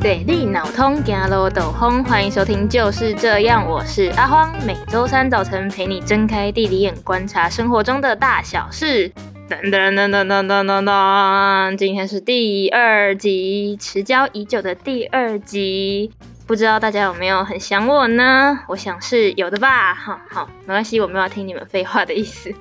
地理脑通，行路兜风，欢迎收听就是这样，我是阿荒，每周三早晨陪你睁开地理眼，观察生活中的大小事。噔噔噔噔噔噔噔噔，今天是第二集，迟交已久的第二集，不知道大家有没有很想我呢？我想是有的吧。好好，没关系，我没有要听你们废话的意思。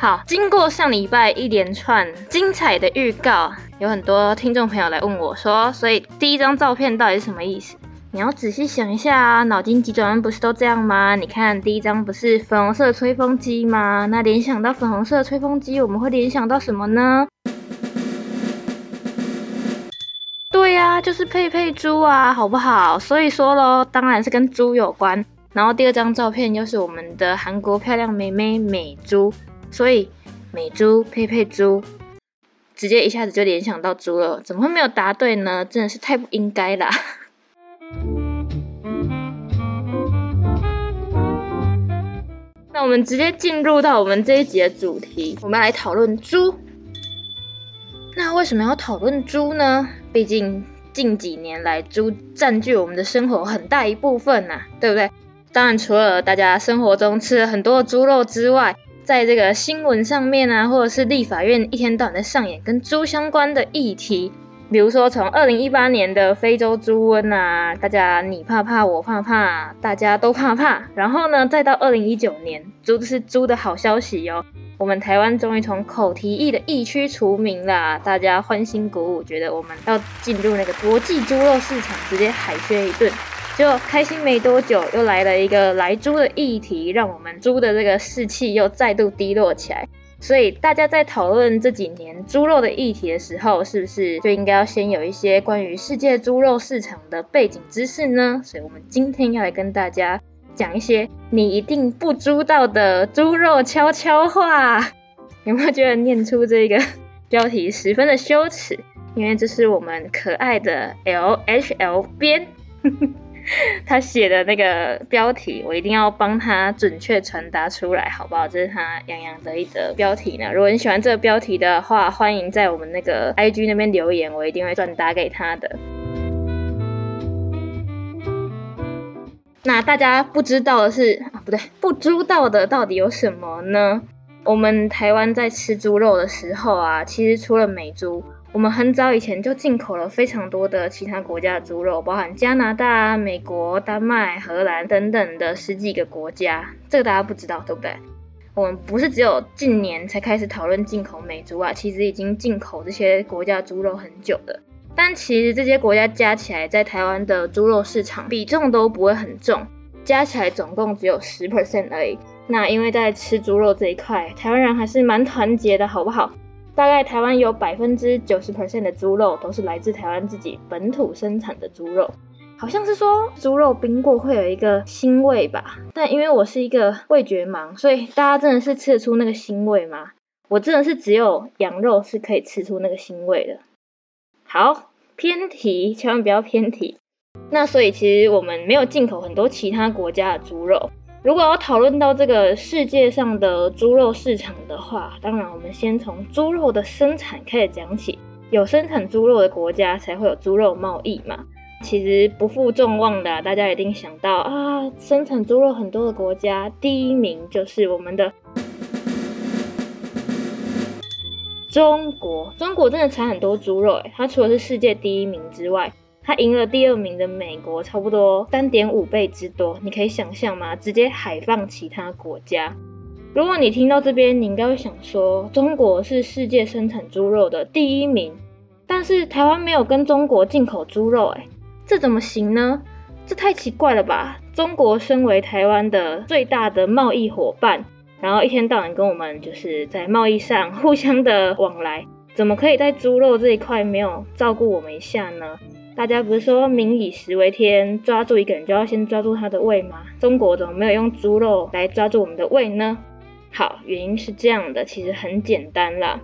好，经过上礼拜一连串精彩的预告，有很多听众朋友来问我说，所以第一张照片到底是什么意思？你要仔细想一下啊，脑筋急转弯不是都这样吗？你看第一张不是粉红色吹风机吗？那联想到粉红色吹风机，我们会联想到什么呢？对呀，就是佩佩猪啊，好不好？所以说咯，当然是跟猪有关。然后第二张照片又是我们的韩国漂亮妹妹美猪。所以美猪佩佩猪，直接一下子就联想到猪了，怎么会没有答对呢？真的是太不应该啦！那我们直接进入到我们这一集的主题，我们来讨论猪。那为什么要讨论猪呢？毕竟近几年来，猪占据我们的生活很大一部分呐，对不对？当然，除了大家生活中吃了很多猪肉之外，在这个新闻上面啊，或者是立法院一天到晚在上演跟猪相关的议题，比如说从二零一八年的非洲猪瘟啊，大家你怕怕我怕怕，大家都怕怕，然后呢，再到二零一九年，猪是猪的好消息哟，我们台湾终于从口蹄疫的疫区除名啦，大家欢欣鼓舞，觉得我们要进入那个国际猪肉市场，直接海削一顿。就开心没多久，又来了一个来猪的议题，让我们猪的这个士气又再度低落起来。所以大家在讨论这几年猪肉的议题的时候，是不是就应该要先有一些关于世界猪肉市场的背景知识呢？所以我们今天要来跟大家讲一些你一定不知道的猪肉悄悄话。有没有觉得念出这个标题十分的羞耻？因为这是我们可爱的 LHL 编。他写的那个标题，我一定要帮他准确传达出来，好不好？这是他洋洋得意的标题呢。如果你喜欢这个标题的话，欢迎在我们那个 IG 那边留言，我一定会转达给他的。那大家不知道的是啊，不对，不知道的到底有什么呢？我们台湾在吃猪肉的时候啊，其实除了美猪。我们很早以前就进口了非常多的其他国家的猪肉，包含加拿大、美国、丹麦、荷兰等等的十几个国家。这个大家不知道，对不对？我们不是只有近年才开始讨论进口美猪啊，其实已经进口这些国家猪肉很久了。但其实这些国家加起来，在台湾的猪肉市场比重都不会很重，加起来总共只有十 percent 而已。那因为在吃猪肉这一块，台湾人还是蛮团结的，好不好？大概台湾有百分之九十 percent 的猪肉都是来自台湾自己本土生产的猪肉，好像是说猪肉冰过会有一个腥味吧？但因为我是一个味觉盲，所以大家真的是吃得出那个腥味吗？我真的是只有羊肉是可以吃出那个腥味的。好，偏题，千万不要偏题。那所以其实我们没有进口很多其他国家的猪肉。如果要讨论到这个世界上的猪肉市场的话，当然我们先从猪肉的生产开始讲起。有生产猪肉的国家才会有猪肉贸易嘛。其实不负众望的，大家一定想到啊，生产猪肉很多的国家，第一名就是我们的中国。中国真的产很多猪肉诶，它除了是世界第一名之外，他赢了第二名的美国，差不多三点五倍之多，你可以想象吗？直接海放其他国家。如果你听到这边，你应该会想说，中国是世界生产猪肉的第一名，但是台湾没有跟中国进口猪肉，哎，这怎么行呢？这太奇怪了吧？中国身为台湾的最大的贸易伙伴，然后一天到晚跟我们就是在贸易上互相的往来，怎么可以在猪肉这一块没有照顾我们一下呢？大家不是说民以食为天，抓住一个人就要先抓住他的胃吗？中国怎么没有用猪肉来抓住我们的胃呢？好，原因是这样的，其实很简单啦。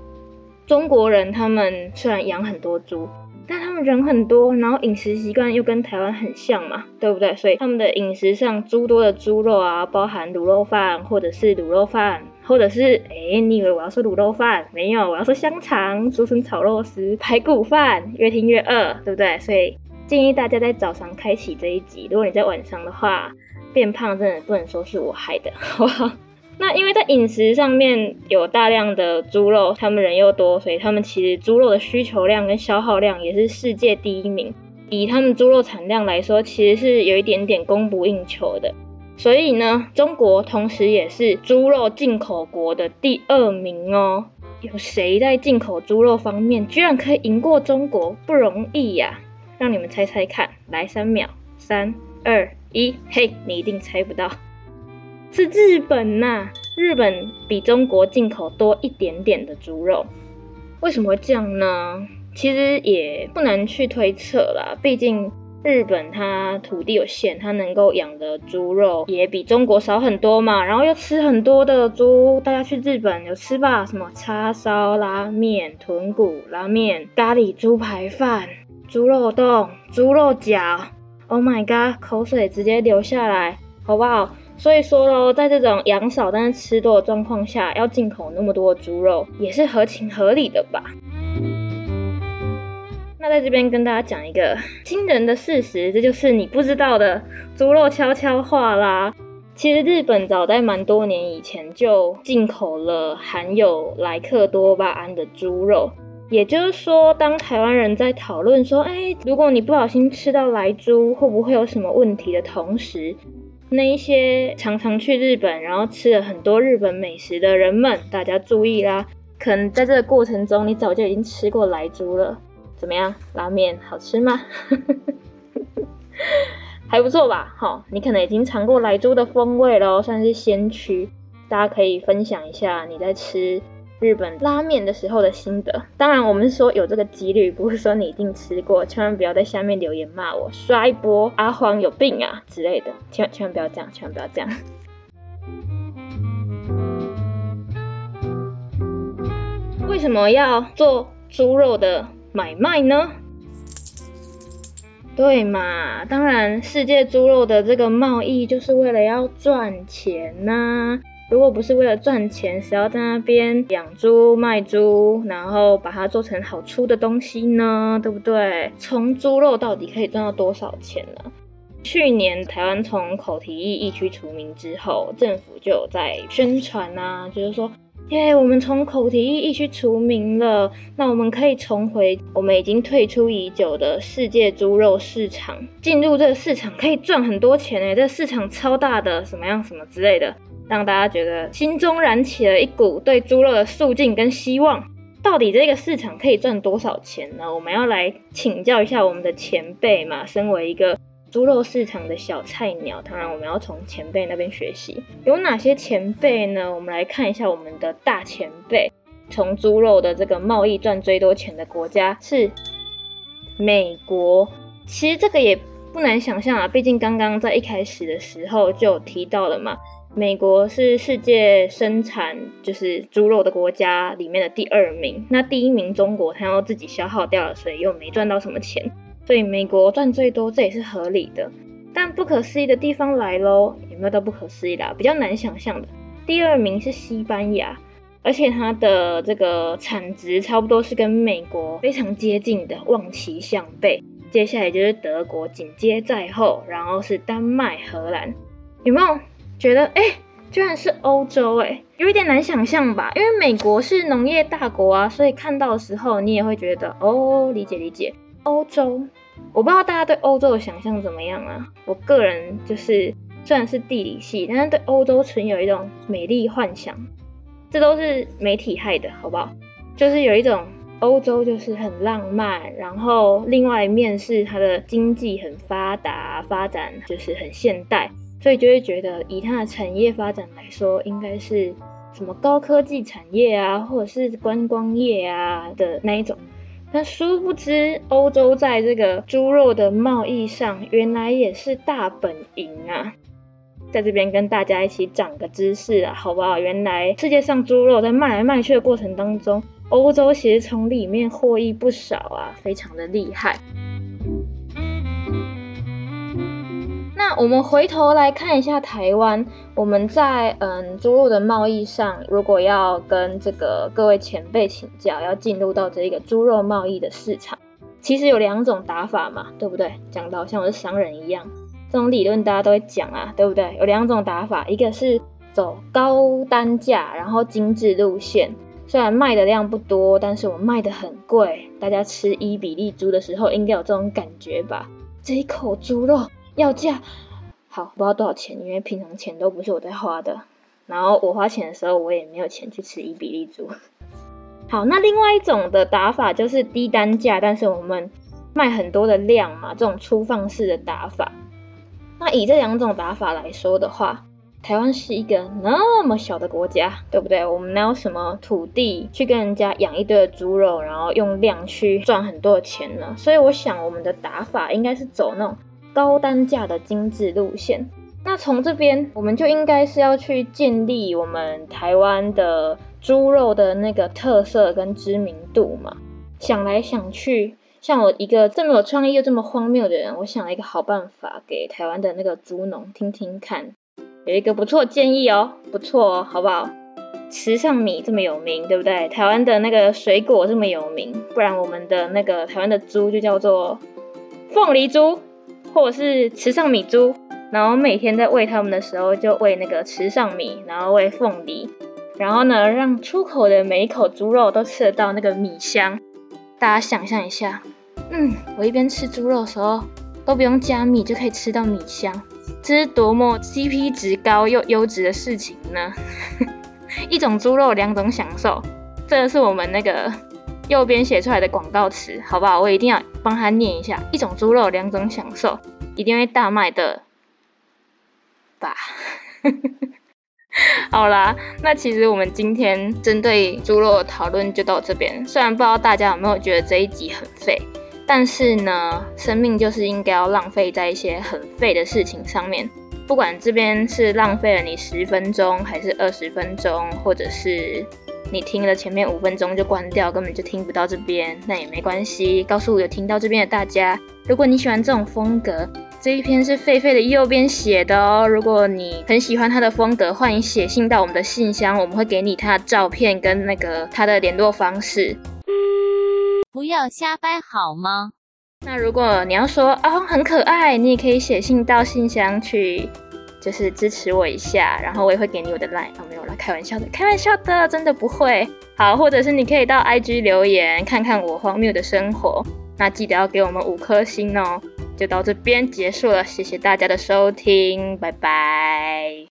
中国人他们虽然养很多猪，但他们人很多，然后饮食习惯又跟台湾很像嘛，对不对？所以他们的饮食上诸多的猪肉啊，包含卤肉饭或者是卤肉饭。或者是，哎，你以为我要说卤肉饭？没有，我要说香肠、竹笋炒肉丝、排骨饭，越听越饿，对不对？所以建议大家在早上开启这一集，如果你在晚上的话变胖，真的不能说是我害的，好不好？那因为在饮食上面有大量的猪肉，他们人又多，所以他们其实猪肉的需求量跟消耗量也是世界第一名。以他们猪肉产量来说，其实是有一点点供不应求的。所以呢，中国同时也是猪肉进口国的第二名哦。有谁在进口猪肉方面居然可以赢过中国？不容易呀！让你们猜猜看，来三秒，三二一，嘿，你一定猜不到。是日本呐、日本比中国进口多一点点的猪肉，为什么会这样呢？其实也不难去推测啦，毕竟日本它土地有限，它能够养的猪肉也比中国少很多嘛，然后又吃很多的猪，大家去日本有吃吧？什么叉烧拉面、豚骨拉面、咖喱猪排饭、猪肉冻、猪肉饺，Oh my god，口水直接流下来，好不好？所以说喽，在这种养少但是吃多的状况下，要进口那么多的猪肉，也是合情合理的吧？那在这边跟大家讲一个惊人的事实，这就是你不知道的猪肉悄悄话啦。其实日本早在蛮多年以前就进口了含有莱克多巴胺的猪肉，也就是说，当台湾人在讨论说，哎，如果你不小心吃到莱猪，会不会有什么问题的同时，那一些常常去日本，然后吃了很多日本美食的人们，大家注意啦！可能在这个过程中，你早就已经吃过莱猪了。怎么样，拉面好吃吗？还不错吧？好，你可能已经尝过莱猪的风味咯，算是先驱。大家可以分享一下你在吃日本拉面的时候的心得，当然我们说有这个几率，不是说你一定吃过，千万不要在下面留言骂我，刷一波阿黄有病啊之类的，千万千万不要这样，千万不要这样。为什么要做猪肉的买卖呢？对嘛，当然世界猪肉的这个贸易就是为了要赚钱呐、如果不是为了赚钱，谁要在那边养猪卖猪，然后把它做成好粗的东西呢？对不对？从猪肉到底可以赚到多少钱呢？去年台湾从口蹄疫疫区除名之后，政府就在宣传啊，就是说，耶，我们从口蹄疫疫区除名了，那我们可以重回我们已经退出已久的世界猪肉市场，进入这个市场可以赚很多钱诶，这市场超大的，什么样什么之类的。让大家觉得心中燃起了一股对猪肉的肃静跟希望。到底这个市场可以赚多少钱呢？我们要来请教一下我们的前辈嘛。身为一个猪肉市场的小菜鸟，当然我们要从前辈那边学习。有哪些前辈呢？我们来看一下我们的大前辈。从猪肉的这个贸易赚最多钱的国家是美国。其实这个也不难想象啊，毕竟刚刚在一开始的时候就提到了嘛。美国是世界生产就是猪肉的国家里面的第二名，那第一名中国，它要自己消耗掉了，所以又没赚到什么钱，所以美国赚最多，这也是合理的。但不可思议的地方来喽，有没有到不可思议啦？比较难想象的，第二名是西班牙，而且它的这个产值差不多是跟美国非常接近的，望其项背。接下来就是德国紧接在后，然后是丹麦、荷兰，有没有？觉得哎，居然是欧洲哎，有一点难想象吧？因为美国是农业大国啊，所以看到的时候你也会觉得哦，理解理解。欧洲，我不知道大家对欧洲的想象怎么样啊？我个人就是虽然是地理系，但是对欧洲存有一种美丽幻想，这都是媒体害的，好不好？就是有一种欧洲就是很浪漫，然后另外一面是它的经济很发达，发展就是很现代。所以就会觉得，以它的产业发展来说，应该是什么高科技产业啊，或者是观光业啊的那一种。那殊不知，欧洲在这个猪肉的贸易上，原来也是大本营啊！在这边跟大家一起长个知识啊，好不好？原来世界上猪肉在卖来卖去的过程当中，欧洲其实从里面获益不少啊，非常的厉害。那我们回头来看一下台湾，我们在嗯猪肉的贸易上，如果要跟这个各位前辈请教，要进入到这一个猪肉贸易的市场，其实有两种打法嘛，对不对？讲到像我是商人一样，这种理论大家都会讲啊，对不对？有两种打法，一个是走高单价，然后精致路线，虽然卖的量不多，但是我卖的很贵。大家吃伊比利猪的时候，应该有这种感觉吧？这一口猪肉要价好，不知道多少钱，因为平常钱都不是我在花的。然后我花钱的时候，我也没有钱去吃伊比利猪。好，那另外一种的打法就是低单价，但是我们卖很多的量嘛，这种粗放式的打法。那以这两种打法来说的话，台湾是一个那么小的国家，对不对？我们哪有什么土地去跟人家养一堆的猪肉，然后用量去赚很多的钱呢？所以我想，我们的打法应该是走那种高单价的精致路线。那从这边，我们就应该是要去建立我们台湾的猪肉的那个特色跟知名度嘛。想来想去，像我一个这么有创意又这么荒谬的人，我想了一个好办法给台湾的那个猪农听听看。有一个不错建议哦，不错哦，好不好？池上米这么有名，对不对？台湾的那个水果这么有名，不然我们的那个台湾的猪就叫做凤梨猪，或者是池上米猪。然后每天在喂它们的时候，就喂那个池上米，然后喂凤梨，然后呢，让出口的每一口猪肉都吃得到那个米香。大家想象一下，嗯，我一边吃猪肉的时候，都不用加米就可以吃到米香，这是多么 CP 值高又优质的事情呢？一种猪肉两种享受，这是我们那个右边写出来的广告词，好不好？我一定要帮他念一下：一种猪肉两种享受，一定会大卖的。吧，好啦，那其实我们今天针对猪肉的讨论就到这边。虽然不知道大家有没有觉得这一集很废，但是呢，生命就是应该要浪费在一些很废的事情上面。不管这边是浪费了你十分钟，还是二十分钟，或者是你听了前面五分钟就关掉，根本就听不到这边，那也没关系。告诉有听到这边的大家，如果你喜欢这种风格。这一篇是狒狒的右边写的哦，如果你很喜欢他的风格，欢迎写信到我们的信箱，我们会给你他的照片跟那个他的联络方式。不要瞎掰好吗？那如果你要说啊、哦、很可爱，你也可以写信到信箱去，就是支持我一下，然后我也会给你我的 line。哦，没有啦，开玩笑的，开玩笑的，真的不会。好，或者是你可以到 IG 留言，看看我荒谬的生活。那记得要给我们五颗星哦。就到这边结束了，谢谢大家的收听，拜拜。